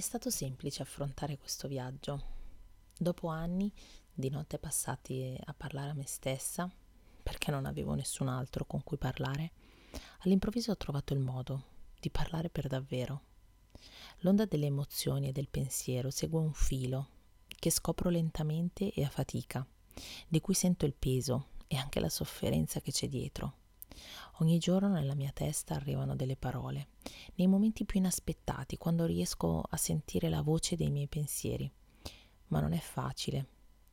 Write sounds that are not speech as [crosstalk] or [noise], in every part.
È stato semplice affrontare questo viaggio. Dopo anni di notte passati a parlare a me stessa, perché non avevo nessun altro con cui parlare, all'improvviso ho trovato il modo di parlare per davvero. L'onda delle emozioni e del pensiero segue un filo che scopro lentamente e a fatica, di cui sento il peso e anche la sofferenza che c'è dietro. Ogni giorno nella mia testa arrivano delle parole, nei momenti più inaspettati, quando riesco a sentire la voce dei miei pensieri. Ma non è facile.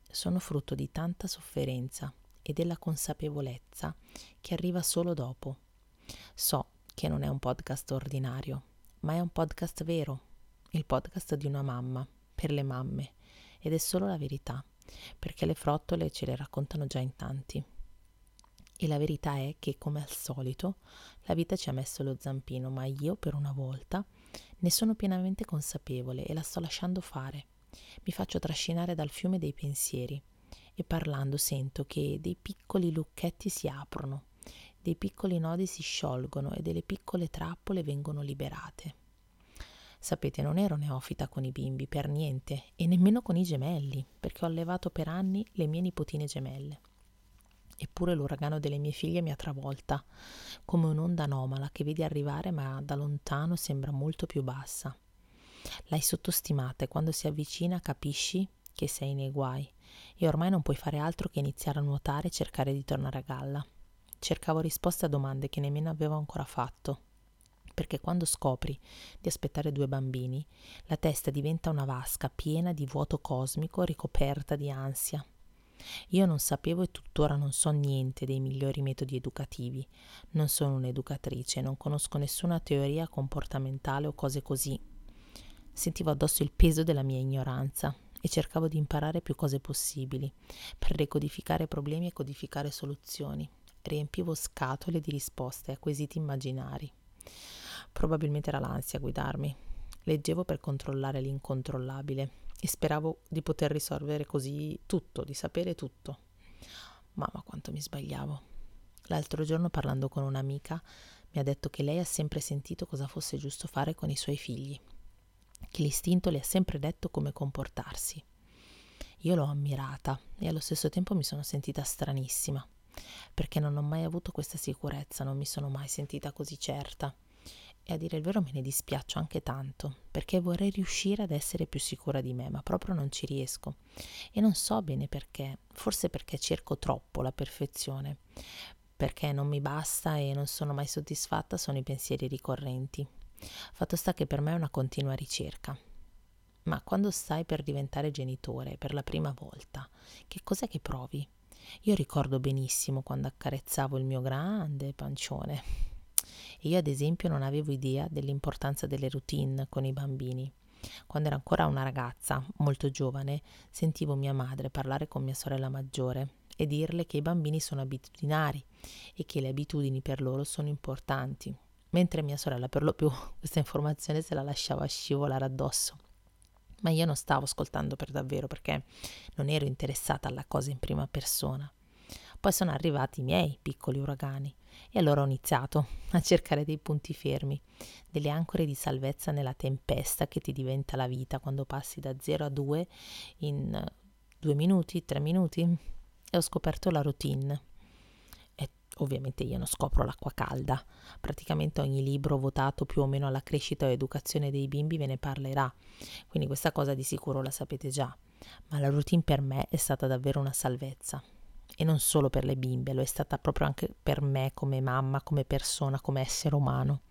Sono frutto di tanta sofferenza e della consapevolezza che arriva solo dopo. So che non è un podcast ordinario, ma è un podcast vero, il podcast di una mamma, per le mamme, ed è solo la verità, perché le frottole ce le raccontano già in tanti. E la verità è che, come al solito, la vita ci ha messo lo zampino, ma io, per una volta, ne sono pienamente consapevole e la sto lasciando fare. Mi faccio trascinare dal fiume dei pensieri e parlando sento che dei piccoli lucchetti si aprono, dei piccoli nodi si sciolgono e delle piccole trappole vengono liberate. Sapete, non ero neofita con i bimbi per niente e nemmeno con i gemelli, perché ho allevato per anni le mie nipotine gemelle. Eppure l'uragano delle mie figlie mi ha travolta, come un'onda anomala che vedi arrivare ma da lontano sembra molto più bassa. L'hai sottostimata e quando si avvicina capisci che sei nei guai e ormai non puoi fare altro che iniziare a nuotare e cercare di tornare a galla. Cercavo risposte a domande che nemmeno avevo ancora fatto perché quando scopri di aspettare due bambini, la testa diventa una vasca piena di vuoto cosmico ricoperta di ansia. Io non sapevo e tuttora non so niente dei migliori metodi educativi. Non sono un'educatrice, non conosco nessuna teoria comportamentale o cose così. Sentivo addosso il peso della mia ignoranza e cercavo di imparare più cose possibili per decodificare problemi e codificare soluzioni. Riempivo scatole di risposte a quesiti immaginari. Probabilmente era l'ansia a guidarmi. Leggevo per controllare l'incontrollabile e speravo di poter risolvere così tutto, di sapere tutto. Mamma quanto mi sbagliavo. L'altro giorno parlando con un'amica mi ha detto che lei ha sempre sentito cosa fosse giusto fare con i suoi figli, che l'istinto le ha sempre detto come comportarsi. Io l'ho ammirata e allo stesso tempo mi sono sentita stranissima, perché non ho mai avuto questa sicurezza, non mi sono mai sentita così certa e a dire il vero me ne dispiaccio anche tanto, perché vorrei riuscire ad essere più sicura di me, ma proprio non ci riesco. E non so bene perché, forse perché cerco troppo la perfezione, perché non mi basta e non sono mai soddisfatta sono i pensieri ricorrenti. Fatto sta che per me è una continua ricerca. Ma quando stai per diventare genitore per la prima volta, che cos'è che provi? Io ricordo benissimo quando accarezzavo il mio grande pancione io ad esempio non avevo idea dell'importanza delle routine con i bambini. Quando ero ancora una ragazza molto giovane, sentivo mia madre parlare con mia sorella maggiore e dirle che i bambini sono abitudinari e che le abitudini per loro sono importanti, mentre mia sorella per lo più [laughs] questa informazione se la lasciava scivolare addosso. Ma io non stavo ascoltando per davvero perché non ero interessata alla cosa in prima persona. Poi sono arrivati i miei piccoli uragani e allora ho iniziato a cercare dei punti fermi, delle ancore di salvezza nella tempesta che ti diventa la vita quando passi da 0 a 2 in due minuti, tre minuti e ho scoperto la routine. Ovviamente io non scopro l'acqua calda, praticamente ogni libro votato più o meno alla crescita o educazione dei bimbi ve ne parlerà, quindi questa cosa di sicuro la sapete già, ma la routine per me è stata davvero una salvezza e non solo per le bimbe, lo è stata proprio anche per me come mamma, come persona, come essere umano.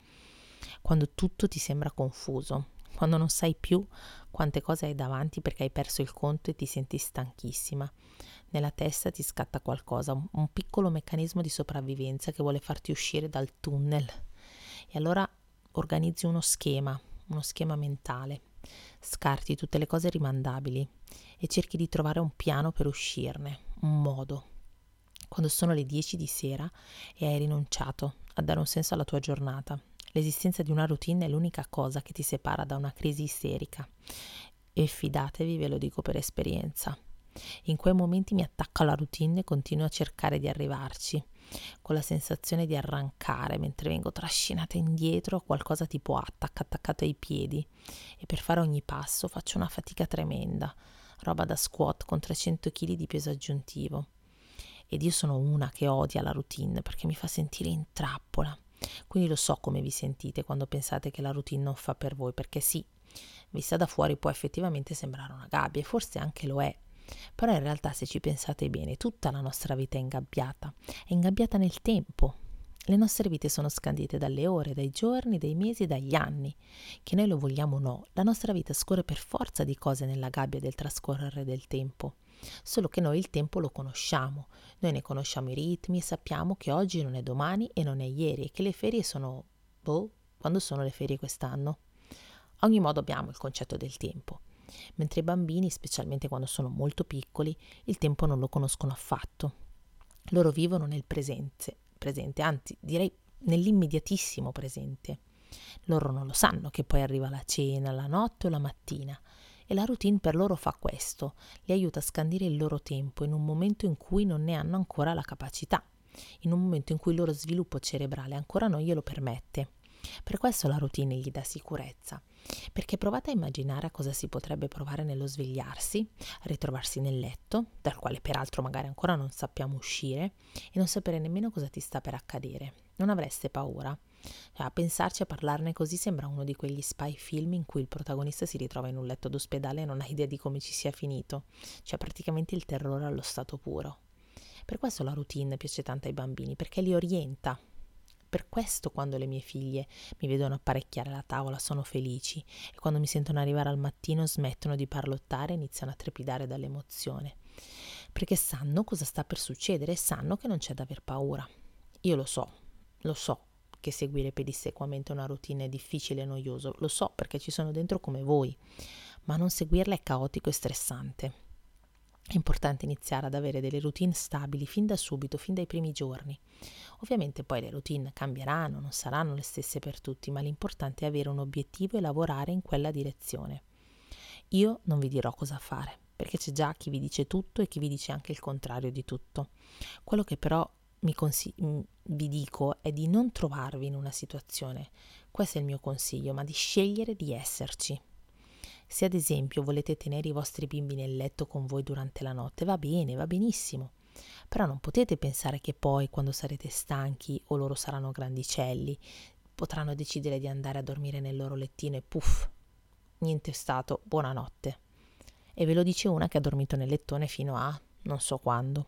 Quando tutto ti sembra confuso, quando non sai più quante cose hai davanti perché hai perso il conto e ti senti stanchissima. Nella testa ti scatta qualcosa, un piccolo meccanismo di sopravvivenza che vuole farti uscire dal tunnel. E allora organizzi uno schema, uno schema mentale. Scarti tutte le cose rimandabili e cerchi di trovare un piano per uscirne, un modo quando sono le 10 di sera e hai rinunciato a dare un senso alla tua giornata. L'esistenza di una routine è l'unica cosa che ti separa da una crisi isterica. E fidatevi, ve lo dico per esperienza. In quei momenti mi attacco alla routine e continuo a cercare di arrivarci, con la sensazione di arrancare mentre vengo trascinata indietro a qualcosa tipo attacca attaccato ai piedi e per fare ogni passo faccio una fatica tremenda, roba da squat con 300 kg di peso aggiuntivo. Ed io sono una che odia la routine perché mi fa sentire in trappola. Quindi lo so come vi sentite quando pensate che la routine non fa per voi, perché sì, vista da fuori può effettivamente sembrare una gabbia e forse anche lo è. Però in realtà se ci pensate bene, tutta la nostra vita è ingabbiata, è ingabbiata nel tempo. Le nostre vite sono scandite dalle ore, dai giorni, dai mesi dagli anni. Che noi lo vogliamo o no, la nostra vita scorre per forza di cose nella gabbia del trascorrere del tempo. Solo che noi il tempo lo conosciamo, noi ne conosciamo i ritmi e sappiamo che oggi non è domani e non è ieri e che le ferie sono... boh, quando sono le ferie quest'anno? A ogni modo abbiamo il concetto del tempo, mentre i bambini, specialmente quando sono molto piccoli, il tempo non lo conoscono affatto. Loro vivono nel presente, presente, anzi direi nell'immediatissimo presente. Loro non lo sanno che poi arriva la cena, la notte o la mattina e la routine per loro fa questo, li aiuta a scandire il loro tempo in un momento in cui non ne hanno ancora la capacità, in un momento in cui il loro sviluppo cerebrale ancora non glielo permette. Per questo la routine gli dà sicurezza, perché provate a immaginare a cosa si potrebbe provare nello svegliarsi, ritrovarsi nel letto, dal quale peraltro magari ancora non sappiamo uscire, e non sapere nemmeno cosa ti sta per accadere. Non avreste paura? Cioè, a pensarci a parlarne così sembra uno di quegli spy film in cui il protagonista si ritrova in un letto d'ospedale e non ha idea di come ci sia finito. Cioè praticamente il terrore allo stato puro. Per questo la routine piace tanto ai bambini, perché li orienta. Per questo quando le mie figlie mi vedono apparecchiare la tavola sono felici e quando mi sentono arrivare al mattino smettono di parlottare e iniziano a trepidare dall'emozione. Perché sanno cosa sta per succedere e sanno che non c'è da aver paura. Io lo so, lo so, che seguire pedissequamente una routine è difficile e noioso, lo so perché ci sono dentro come voi, ma non seguirla è caotico e stressante. È importante iniziare ad avere delle routine stabili fin da subito, fin dai primi giorni. Ovviamente poi le routine cambieranno, non saranno le stesse per tutti, ma l'importante è avere un obiettivo e lavorare in quella direzione. Io non vi dirò cosa fare, perché c'è già chi vi dice tutto e chi vi dice anche il contrario di tutto. Quello che però consig- mm, vi dico è di non trovarvi in una situazione, questo è il mio consiglio, ma di scegliere di esserci. Se ad esempio volete tenere i vostri bimbi nel letto con voi durante la notte, va bene, va benissimo. Però non potete pensare che poi, quando sarete stanchi o loro saranno grandicelli, potranno decidere di andare a dormire nel loro lettino e puff, niente è stato, buonanotte. E ve lo dice una che ha dormito nel lettone fino a non so quando.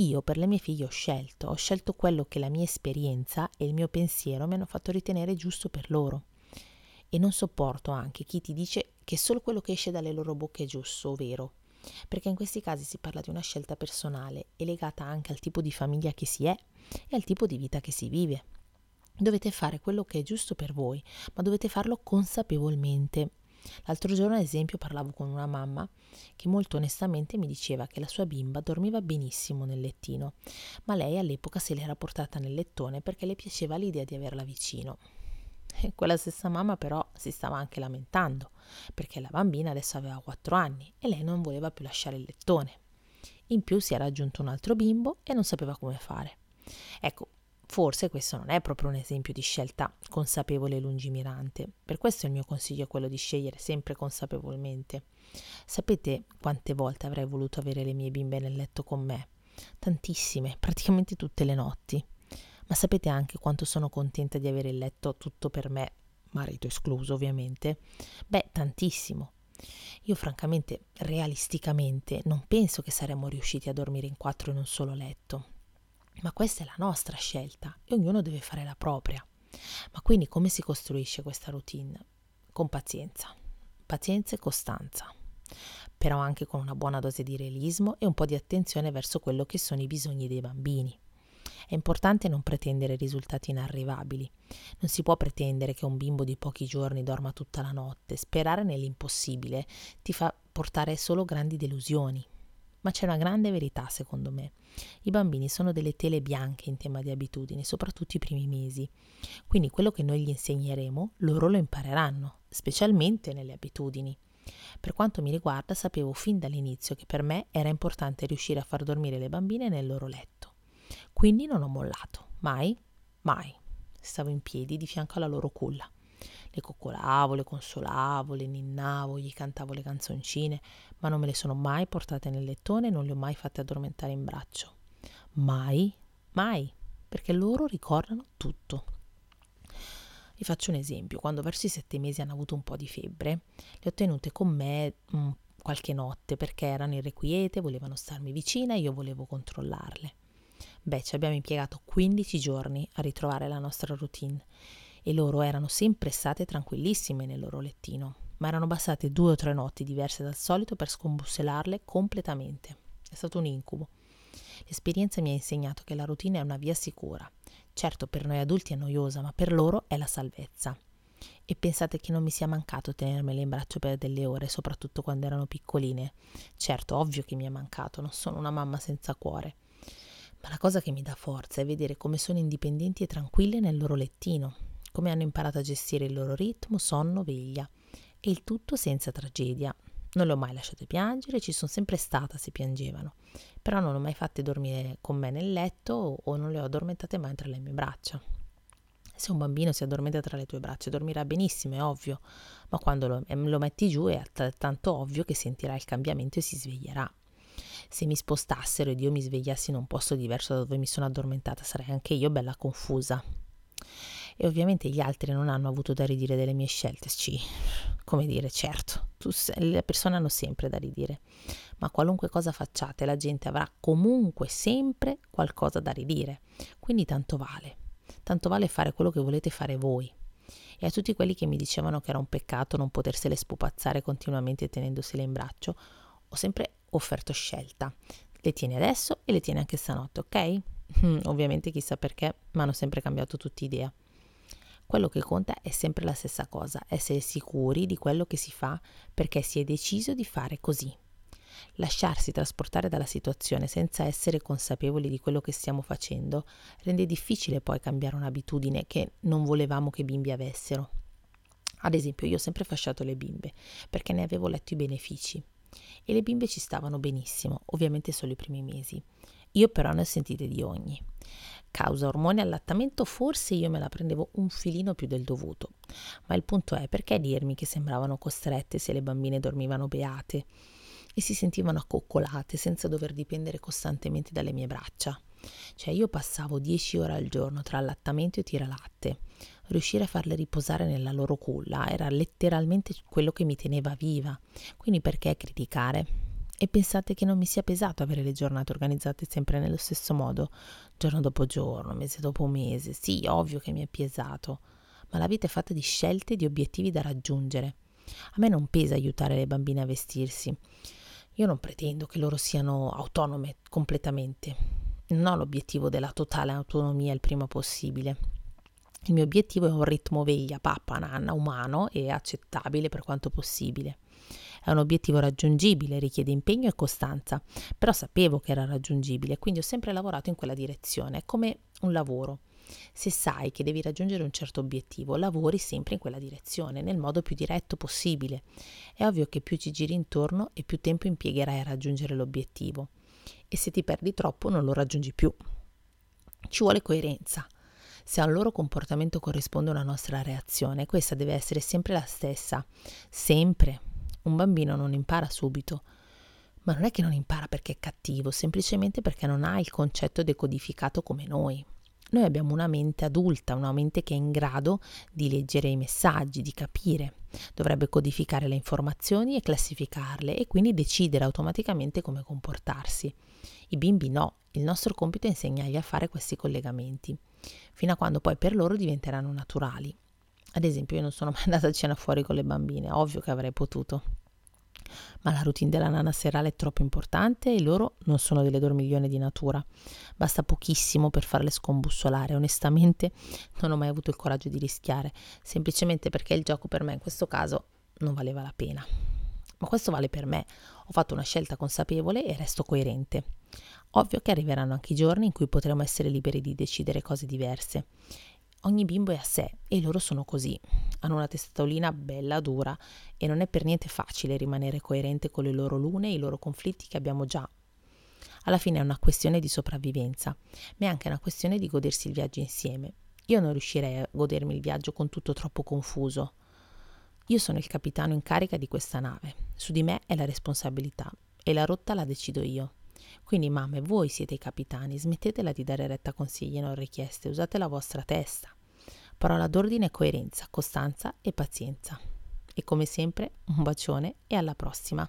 Io per le mie figlie ho scelto, ho scelto quello che la mia esperienza e il mio pensiero mi hanno fatto ritenere giusto per loro. E non sopporto anche chi ti dice che solo quello che esce dalle loro bocche è giusto o vero, perché in questi casi si parla di una scelta personale e legata anche al tipo di famiglia che si è e al tipo di vita che si vive. Dovete fare quello che è giusto per voi, ma dovete farlo consapevolmente L'altro giorno, ad esempio, parlavo con una mamma che molto onestamente mi diceva che la sua bimba dormiva benissimo nel lettino, ma lei all'epoca se l'era portata nel lettone perché le piaceva l'idea di averla vicino. Quella stessa mamma però si stava anche lamentando, perché la bambina adesso aveva 4 anni e lei non voleva più lasciare il lettone. In più si era aggiunto un altro bimbo e non sapeva come fare. Ecco, Forse questo non è proprio un esempio di scelta consapevole e lungimirante. Per questo il mio consiglio è quello di scegliere sempre consapevolmente. Sapete quante volte avrei voluto avere le mie bimbe nel letto con me? Tantissime, praticamente tutte le notti. Ma sapete anche quanto sono contenta di avere il letto tutto per me, marito escluso ovviamente? Beh, tantissimo. Io francamente, realisticamente, non penso che saremmo riusciti a dormire in quattro in un solo letto. Ma questa è la nostra scelta e ognuno deve fare la propria. Ma quindi come si costruisce questa routine? Con pazienza, pazienza e costanza, però anche con una buona dose di realismo e un po' di attenzione verso quello che sono i bisogni dei bambini. È importante non pretendere risultati inarrivabili. Non si può pretendere che un bimbo di pochi giorni dorma tutta la notte. Sperare nell'impossibile ti fa portare solo grandi delusioni. Ma c'è una grande verità, secondo me. I bambini sono delle tele bianche in tema di abitudini, soprattutto i primi mesi. Quindi quello che noi gli insegneremo, loro lo impareranno, specialmente nelle abitudini. Per quanto mi riguarda, sapevo fin dall'inizio che per me era importante riuscire a far dormire le bambine nel loro letto. Quindi non ho mollato, mai, mai. Stavo in piedi di fianco alla loro culla. Le coccolavo, le consolavo, le ninnavo, gli cantavo le canzoncine, ma non me le sono mai portate nel lettone non le ho mai fatte addormentare in braccio. Mai, mai, perché loro ricordano tutto. Vi faccio un esempio, quando verso i sette mesi hanno avuto un po' di febbre, le ho tenute con me mh, qualche notte perché erano irrequiete, volevano starmi vicina e io volevo controllarle. Beh, ci abbiamo impiegato 15 giorni a ritrovare la nostra routine e loro erano sempre state tranquillissime nel loro lettino, ma erano bastate due o tre notti diverse dal solito per scombussolarle completamente. È stato un incubo. L'esperienza mi ha insegnato che la routine è una via sicura Certo, per noi adulti è noiosa, ma per loro è la salvezza. E pensate che non mi sia mancato tenermele in braccio per delle ore, soprattutto quando erano piccoline. Certo, ovvio che mi è mancato, non sono una mamma senza cuore. Ma la cosa che mi dà forza è vedere come sono indipendenti e tranquille nel loro lettino, come hanno imparato a gestire il loro ritmo, sonno, veglia. E il tutto senza tragedia, non le ho mai lasciate piangere, ci sono sempre stata se piangevano, però non le ho mai fatte dormire con me nel letto o non le ho addormentate mai tra le mie braccia. Se un bambino si addormenta tra le tue braccia dormirà benissimo, è ovvio, ma quando lo, lo metti giù è altrettanto ovvio che sentirà il cambiamento e si sveglierà. Se mi spostassero ed io mi svegliassi in un posto diverso da dove mi sono addormentata, sarei anche io bella confusa. E ovviamente gli altri non hanno avuto da ridire delle mie scelte, sì, come dire, certo, tu, le persone hanno sempre da ridire, ma qualunque cosa facciate la gente avrà comunque sempre qualcosa da ridire, quindi tanto vale, tanto vale fare quello che volete fare voi. E a tutti quelli che mi dicevano che era un peccato non potersele spupazzare continuamente tenendosele in braccio, ho sempre offerto scelta. Le tieni adesso e le tieni anche stanotte, ok? [laughs] Ovviamente chissà perché, ma hanno sempre cambiato tutti idea. Quello che conta è sempre la stessa cosa, essere sicuri di quello che si fa perché si è deciso di fare così. Lasciarsi trasportare dalla situazione senza essere consapevoli di quello che stiamo facendo rende difficile poi cambiare un'abitudine che non volevamo che i bimbi avessero. Ad esempio, io ho sempre fasciato le bimbe perché ne avevo letto i benefici e le bimbe ci stavano benissimo, ovviamente solo i primi mesi. Io però ne ho sentite di ogni causa ormoni allattamento, forse io me la prendevo un filino più del dovuto. Ma il punto è perché dirmi che sembravano costrette se le bambine dormivano beate e si sentivano accoccolate senza dover dipendere costantemente dalle mie braccia. Cioè io passavo 10 ore al giorno tra allattamento e tiralatte. Riuscire a farle riposare nella loro culla era letteralmente quello che mi teneva viva. Quindi perché criticare? E pensate che non mi sia pesato avere le giornate organizzate sempre nello stesso modo, giorno dopo giorno, mese dopo mese? Sì, ovvio che mi è pesato, ma la vita è fatta di scelte e di obiettivi da raggiungere. A me non pesa aiutare le bambine a vestirsi. Io non pretendo che loro siano autonome completamente. Non ho l'obiettivo della totale autonomia il prima possibile. Il mio obiettivo è un ritmo veglia, pappa, nanna, umano e accettabile per quanto possibile. È un obiettivo raggiungibile, richiede impegno e costanza, però sapevo che era raggiungibile, quindi ho sempre lavorato in quella direzione, è come un lavoro. Se sai che devi raggiungere un certo obiettivo, lavori sempre in quella direzione, nel modo più diretto possibile. È ovvio che più ci giri intorno e più tempo impiegherai a raggiungere l'obiettivo. E se ti perdi troppo non lo raggiungi più. Ci vuole coerenza. Se al loro comportamento corrisponde una nostra reazione, questa deve essere sempre la stessa, sempre. Un bambino non impara subito, ma non è che non impara perché è cattivo, semplicemente perché non ha il concetto decodificato come noi. Noi abbiamo una mente adulta, una mente che è in grado di leggere i messaggi, di capire. Dovrebbe codificare le informazioni e classificarle e quindi decidere automaticamente come comportarsi. I bimbi no, il nostro compito è insegnargli a fare questi collegamenti, fino a quando poi per loro diventeranno naturali. Ad esempio, io non sono [laughs] mai andata a cena fuori con le bambine, ovvio che avrei potuto. Ma la routine della nana serale è troppo importante e loro non sono delle dormiglione di natura. Basta pochissimo per farle scombussolare. Onestamente non ho mai avuto il coraggio di rischiare, semplicemente perché il gioco per me in questo caso non valeva la pena. Ma questo vale per me. Ho fatto una scelta consapevole e resto coerente. Ovvio che arriveranno anche i giorni in cui potremo essere liberi di decidere cose diverse Ogni bimbo è a sé e loro sono così. Hanno una testatolina bella dura e non è per niente facile rimanere coerente con le loro lune e i loro conflitti che abbiamo già. Alla fine è una questione di sopravvivenza, ma è anche una questione di godersi il viaggio insieme. Io non riuscirei a godermi il viaggio con tutto troppo confuso. Io sono il capitano in carica di questa nave, su di me è la responsabilità e la rotta la decido io. Quindi mamme, voi siete i capitani, smettetela di dare retta a consigli non richieste, usate la vostra testa. Parola d'ordine coerenza, costanza e pazienza. E come sempre un bacione e alla prossima.